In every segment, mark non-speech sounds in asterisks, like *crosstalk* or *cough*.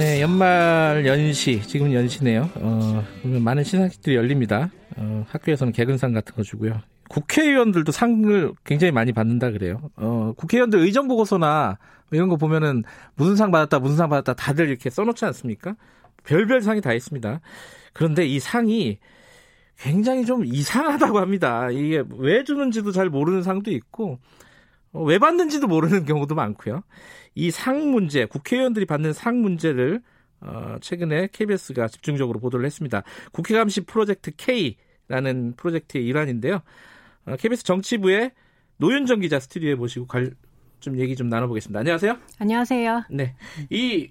네, 연말 연시, 지금은 연시네요. 어, 많은 시상식들이 열립니다. 어, 학교에서는 개근상 같은 거 주고요. 국회의원들도 상을 굉장히 많이 받는다 그래요. 어, 국회의원들 의정 보고서나 이런 거 보면은 무슨 상 받았다, 무슨 상 받았다 다들 이렇게 써놓지 않습니까? 별별 상이 다 있습니다. 그런데 이 상이 굉장히 좀 이상하다고 합니다. 이게 왜 주는지도 잘 모르는 상도 있고, 어, 왜 받는지도 모르는 경우도 많고요. 이 상 문제, 국회의원들이 받는 상 문제를 어, 최근에 KBS가 집중적으로 보도를 했습니다. 국회 감시 프로젝트 K라는 프로젝트의 일환인데요. 어, KBS 정치부의 노윤정 기자 스튜디오에 모시고 갈, 좀 얘기 좀 나눠보겠습니다. 안녕하세요. 안녕하세요. 네. 이,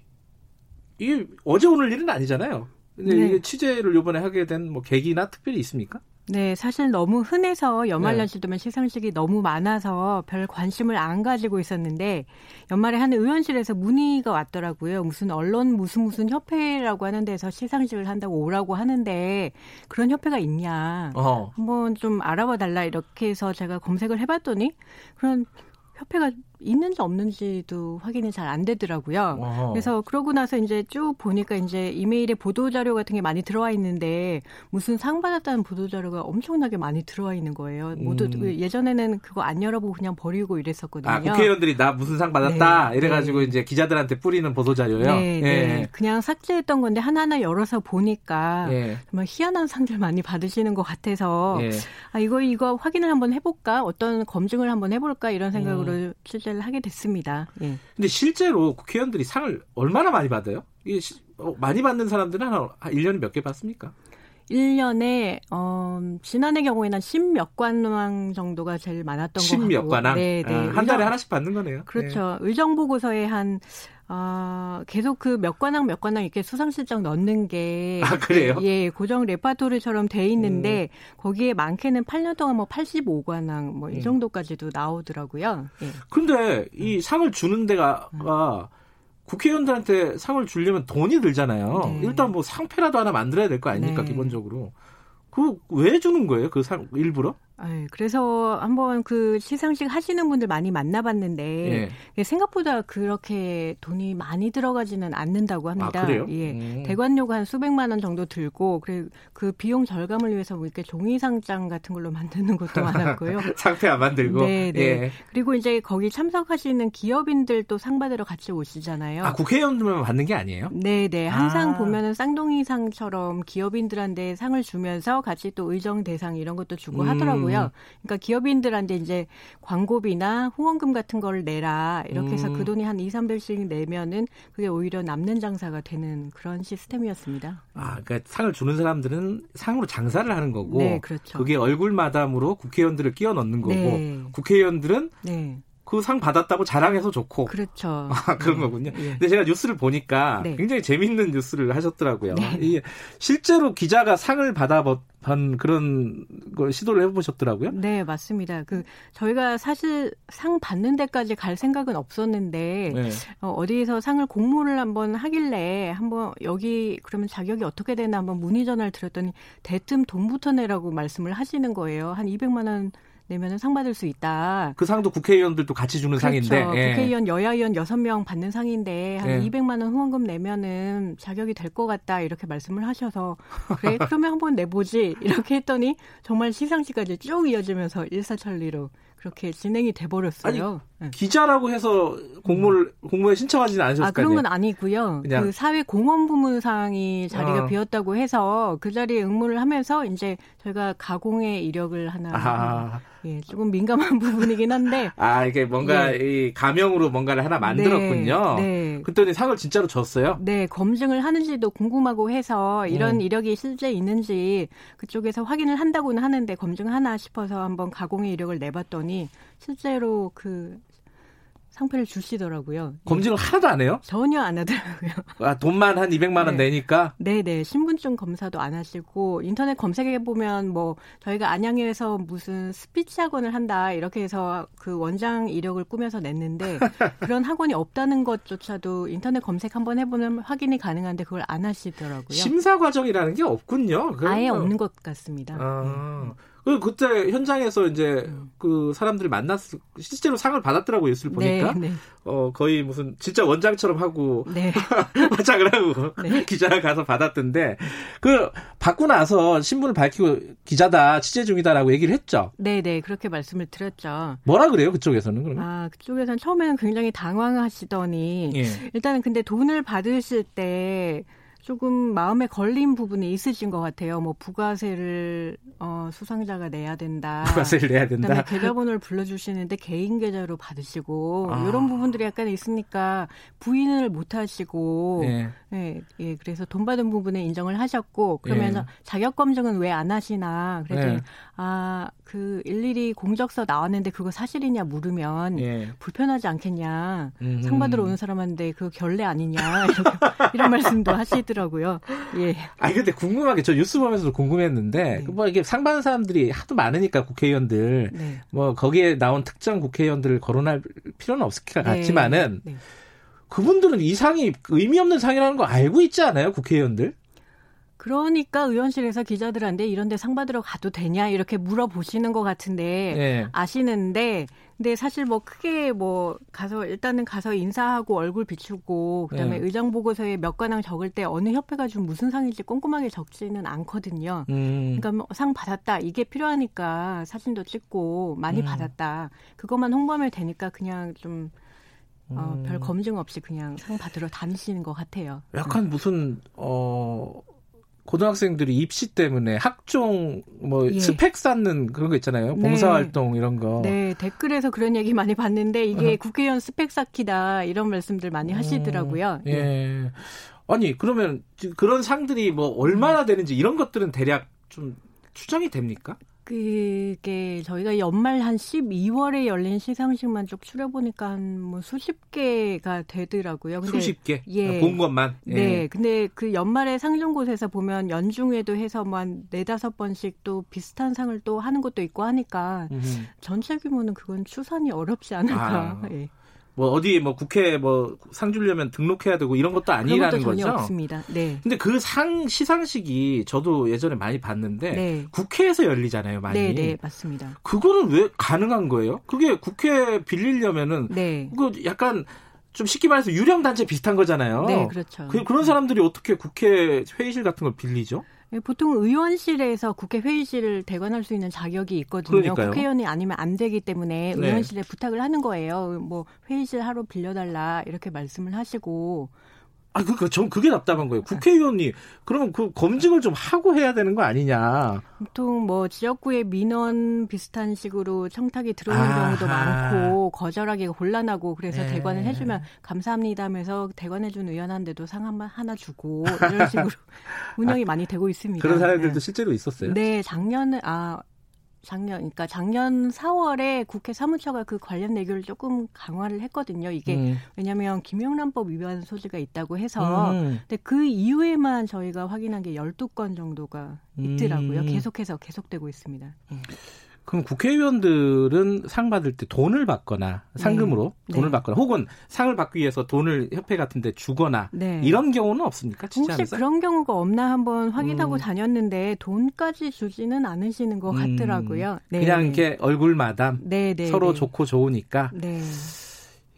이 어제 오늘 일은 아니잖아요. 근데 네. 이게 취재를 이번에 하게 된 뭐 계기나 특별히 있습니까? 네, 사실 너무 흔해서 연말 연시 되면 네. 시상식이 너무 많아서 별 관심을 안 가지고 있었는데 연말에 한 의원실에서 문의가 왔더라고요. 무슨 언론 무슨 무슨 협회라고 하는 데서 시상식을 한다고 오라고 하는데 그런 협회가 있냐. 어. 한번 좀 알아봐 달라 이렇게 해서 제가 검색을 해 봤더니 그런 협회가 있는지 없는지도 확인이 잘 안 되더라고요. 와 그래서 그러고 나서 이제 쭉 보니까 이제 이메일에 보도 자료 같은 게 많이 들어와 있는데 무슨 상 받았다는 보도 자료가 엄청나게 많이 들어와 있는 거예요. 모두 음. 예전에는 그거 안 열어보고 그냥 버리고 이랬었거든요. 아, 국회의원들이 나 무슨 상 받았다 네, 이래가지고 네. 이제 기자들한테 뿌리는 보도 자료요. 네, 네, 예. 그냥 삭제했던 건데 하나하나 열어서 보니까 예. 정말 희한한 상들 많이 받으시는 것 같아서 예. 아 이거 이거 확인을 한번 해볼까 어떤 검증을 한번 해볼까 이런 생각으로 음. 취재를 하게 됐습니다. 예. 근데 실제로 국회의원들이 상을 얼마나 많이 받아요? 이게 어, 많이 받는 사람들은 한 1년에 몇 개 받습니까? 1년에 어 지난해 경우에는 10몇 관왕 정도가 제일 많았던 것 같고 10몇 관왕? 네, 네. 아, 한 달에 하나씩 받는 거네요. 그렇죠. 네. 의정 보고서에 한 아, 계속 그 몇 관왕 몇 관왕 이렇게 수상실장 넣는 게 아, 그래요? 예, 고정 레파토리처럼 돼 있는데 음. 거기에 많게는 8년 동안 뭐 85관왕 뭐이 음. 정도까지도 나오더라고요. 예. 근데 이 상을 주는 데가 음. 국회의원들한테 상을 주려면 돈이 들잖아요. 네. 일단 뭐 상패라도 하나 만들어야 될 거 아닙니까, 네. 기본적으로. 그 왜 주는 거예요? 그 상 일부러? 네, 그래서 한번 그 시상식 하시는 분들 많이 만나봤는데 예. 생각보다 그렇게 돈이 많이 들어가지는 않는다고 합니다. 아, 그래요? 예, 음. 대관료가 한 수백만 원 정도 들고 그래 그 비용 절감을 위해서 뭐 이렇게 종이 상장 같은 걸로 만드는 것도 많았고요. *laughs* 상패 안 만들고. 네, 네. 예. 그리고 이제 거기 참석하시는 기업인들도 상 받으러 같이 오시잖아요. 아 국회의원들만 받는 게 아니에요? 네, 네. 항상 아. 보면은 쌍둥이 상처럼 기업인들한테 상을 주면서 같이 또 의정 대상 이런 것도 주고 음. 하더라고요. 거고요. 그러니까 기업인들한테 이제 광고비나 후원금 같은 걸 내라 이렇게 해서 음. 그 돈이 한 2, 300씩 내면은 그게 오히려 남는 장사가 되는 그런 시스템이었습니다. 아, 그러니까 상을 주는 사람들은 상으로 장사를 하는 거고 네, 그렇죠. 그게 얼굴 마담으로 국회의원들을 끼워 넣는 거고 네. 국회의원들은 네. 그 상 받았다고 자랑해서 좋고. 그렇죠. *laughs* 아, 그런 네. 거군요. 예. 근데 제가 뉴스를 보니까 네. 굉장히 재밌는 뉴스를 하셨더라고요. 네. 이 실제로 기자가 상을 받아본 그런 걸 시도를 해보셨더라고요. 네, 맞습니다. 그 저희가 사실 상 받는 데까지 갈 생각은 없었는데 네. 어, 디에서 상을 공모를 한번 하길래 한번 여기 그러면 자격이 어떻게 되나 한번 문의 전화를 드렸더니 대뜸 돈부터 내라고 말씀을 하시는 거예요. 한 200만 원 내면은 상 받을 수 있다. 그 상도 국회의원들도 같이 주는 그렇죠. 상인데. 예. 국회의원 여야의원 6명 받는 상인데 한 예. 200만 원 후원금 내면은 자격이 될 것 같다 이렇게 말씀을 하셔서 그래 *laughs* 그러면 한번 내보지 이렇게 했더니 정말 시상식까지 쭉 이어지면서 일사천리로 그렇게 진행이 돼 버렸어요. 네. 기자라고 해서 공모를 공모에 신청하지는 않으셨을 아, 그런 건 아니고요. 그냥. 그 사회 공헌 부문상이 자리가 어. 비었다고 해서 그 자리에 응모를 하면서 이제 저희가 가공의 이력을 하나 아. 예, 조금 민감한 *laughs* 부분이긴 한데. 아, 이게 뭔가 예. 이 가명으로 뭔가를 하나 만들었군요. 네, 네. 그랬더니 상을 진짜로 줬어요? 네, 검증을 하는지도 궁금하고 해서 이런 음. 이력이 실제 있는지 그쪽에서 확인을 한다고는 하는데 검증하나 싶어서 한번 가공의 이력을 내봤더니 실제로 그 상패를 주시더라고요. 검증을 예. 하나도 안 해요? 전혀 안 하더라고요. *laughs* 아, 돈만 한 200만 원 네. 내니까? 네네. 신분증 검사도 안 하시고 인터넷 검색해 보면 뭐 저희가 안양에서 무슨 스피치 학원을 한다 이렇게 해서 그 원장 이력을 꾸며서 냈는데 *laughs* 그런 학원이 없다는 것조차도 인터넷 검색 한번 해보면 확인이 가능한데 그걸 안 하시더라고요. 심사 과정이라는 게 없군요. 아예 없는 것 같습니다. 아. 네. 그 그때 현장에서 이제 음. 그 사람들이 만났 실제로 상을 받았더라고요 뉴스를 보니까 네, 네. 어 거의 무슨 진짜 원장처럼 하고 네. *laughs* 화장을 하고 네. 기자가 가서 받았던데 그 받고 나서 신분을 밝히고 기자다 취재 중이다라고 얘기를 했죠. 네네 네, 그렇게 말씀을 드렸죠. 뭐라 그래요 그쪽에서는 그러면? 아 그쪽에서는 처음에는 굉장히 당황하시더니 예. 일단은 근데 돈을 받으실 때 조금 마음에 걸린 부분이 있으신 것 같아요. 뭐 부가세를 어, 수상자가 내야 된다. 부가세를 내야 된다. 그다음에 계좌번호를 불러주시는데 개인 계좌로 받으시고 아. 이런 부분들이 약간 있으니까 부인을 못 하시고 예. 예, 예, 그래서 돈 받은 부분에 인정을 하셨고 그러면서 예. 자격 검증은 왜 안 하시나 그랬더니 예. 아 그 일일이 공적서 나왔는데 그거 사실이냐 물으면 예. 불편하지 않겠냐 음. 상 받으러 오는 사람한테 그 결례 아니냐 이렇게, *laughs* 이런 말씀도 하시더라고요. 예. 아니 근데 궁금한 게 저 뉴스 보면서도 궁금했는데 네. 뭐 이게 상 받는 사람들이 하도 많으니까 국회의원들 네. 뭐 거기에 나온 특정 국회의원들을 거론할 필요는 없을 것 네. 같지만은. 네. 그분들은 이 상이 의미 없는 상이라는 거 알고 있지 않아요, 국회의원들? 그러니까 의원실에서 기자들한테 이런데 상 받으러 가도 되냐 이렇게 물어보시는 것 같은데 네. 아시는데 근데 사실 뭐 크게 뭐 가서 일단은 가서 인사하고 얼굴 비추고 그다음에 네. 의정 보고서에 몇 관왕 적을 때 어느 협회가 좀 무슨 상인지 꼼꼼하게 적지는 않거든요. 음. 그러니까 뭐 상 받았다 이게 필요하니까 사진도 찍고 많이 음. 받았다 그것만 홍보하면 되니까 그냥 좀 어, 별 음. 검증 없이 그냥 상 받으러 다니시는 것 같아요. 약간 무슨 어 고등학생들이 입시 때문에 학종 뭐 예. 스펙 쌓는 그런 거 있잖아요. 네. 봉사활동 네. 이런 거. 네, 댓글에서 그런 얘기 많이 봤는데 이게 어. 국회의원 스펙 쌓기다 이런 말씀들 많이 하시더라고요. 예. 예. 아니 그러면 그런 상들이 뭐 얼마나 되는지 이런 것들은 대략 좀 추정이 됩니까? 그게 저희가 연말 한 12월에 열린 시상식만 쭉 추려보니까 한 뭐 수십 개가 되더라고요. 근데 수십 개? 예. 아, 본 것만? 예. 네. 근데 그 연말에 상중곳에서 보면 연중에도 해서 뭐한 네다섯 번씩 또 비슷한 상을 또 하는 것도 있고 하니까 음흠. 전체 규모는 그건 추산이 어렵지 않을까. 아. 예. 뭐 어디 뭐 국회 뭐 상 주려면 등록해야 되고 이런 것도 아니라는 거죠. 없습니다. 네. 근데 그 상 시상식이 저도 예전에 많이 봤는데 네. 국회에서 열리잖아요, 많이. 네, 네, 맞습니다. 그거는 왜 가능한 거예요? 그게 국회 빌리려면은 네. 그 약간 좀 쉽게 말해서 유령 단체 비슷한 거잖아요. 네, 그렇죠. 그, 그런 사람들이 어떻게 국회 회의실 같은 걸 빌리죠? 예, 보통 의원실에서 국회 회의실을 대관할 수 있는 자격이 있거든요. 그러니까요. 국회의원이 아니면 안 되기 때문에 네. 의원실에 부탁을 하는 거예요. 뭐 회의실 하루 빌려달라 이렇게 말씀을 하시고 아, 그러니까 전 그게 답답한 거예요. 국회의원이 그러면 그 검증을 좀 하고 해야 되는 거 아니냐. 보통 뭐 지역구의 민원 비슷한 식으로 청탁이 들어오는 아하. 경우도 많고 거절하기 곤란하고 그래서 네. 대관을 해주면 감사합니다 하면서 대관해준 의원한테도 상 하나 주고 이런 식으로 *laughs* 운영이 아, 많이 되고 있습니다. 그런 사람들도 네. 실제로 있었어요? 네, 작년에 아 작년, 그러니까 작년 4월에 국회 사무처가 그 관련 내교를 조금 강화를 했거든요. 이게 음. 왜냐하면 김영란법 위반 소지가 있다고 해서. 음. 근데 그 이후에만 저희가 확인한 게 12건 정도가 있더라고요. 음. 계속해서 계속되고 있습니다. 음. 그럼 국회의원들은 상 받을 때 돈을 받거나 상금으로 네. 돈을 네. 받거나 혹은 상을 받기 위해서 돈을 협회 같은 데 주거나 네. 이런 경우는 없습니까? 혹시? 그런 경우가 없나 한번 확인하고 음. 다녔는데 돈까지 주지는 않으시는 것 음. 같더라고요. 네. 그냥 이렇게 얼굴 마담 네, 네, 서로 좋고 좋으니까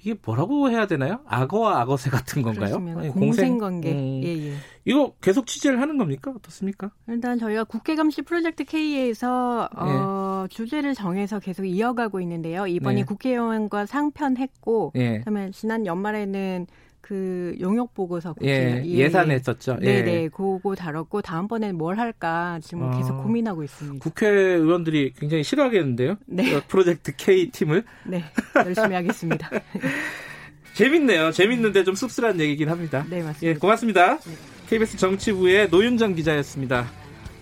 이게 뭐라고 해야 되나요? 악어와 악어새 같은 건가요? 아니, 공생 관계. 음. 예, 예. 이거 계속 취재를 하는 겁니까? 어떻습니까? 일단 저희가 국회감시 프로젝트 K에서 어, 예. 어, 주제를 정해서 계속 이어가고 있는데요. 이번이 네. 국회의원과 상편했고, 예. 그다음에 지난 연말에는 그 용역 보고서 예, 예 산했었죠. 예. 네, 네, 그거 다뤘고 다음번에는 뭘 할까 지금 아, 계속 고민하고 있습니다. 국회의원들이 굉장히 싫어하겠는데요. 네. 어, *laughs* 프로젝트 K 팀을. 네, 열심히 하겠습니다. *laughs* 재밌네요. 재밌는데 좀 씁쓸한 얘기긴 합니다. 네, 맞습니다. 예, 고맙습니다. 네. KBS 정치부의 노윤정 기자였습니다.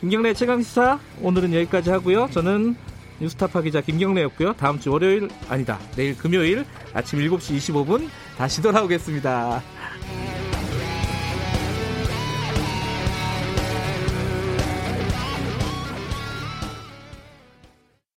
김경래 최강 시사 오늘은 여기까지 하고요. 저는 뉴스타파 기자 김경래였고요. 다음 주 월요일 아니다. 내일 금요일 아침 7시 25분 다시 돌아오겠습니다.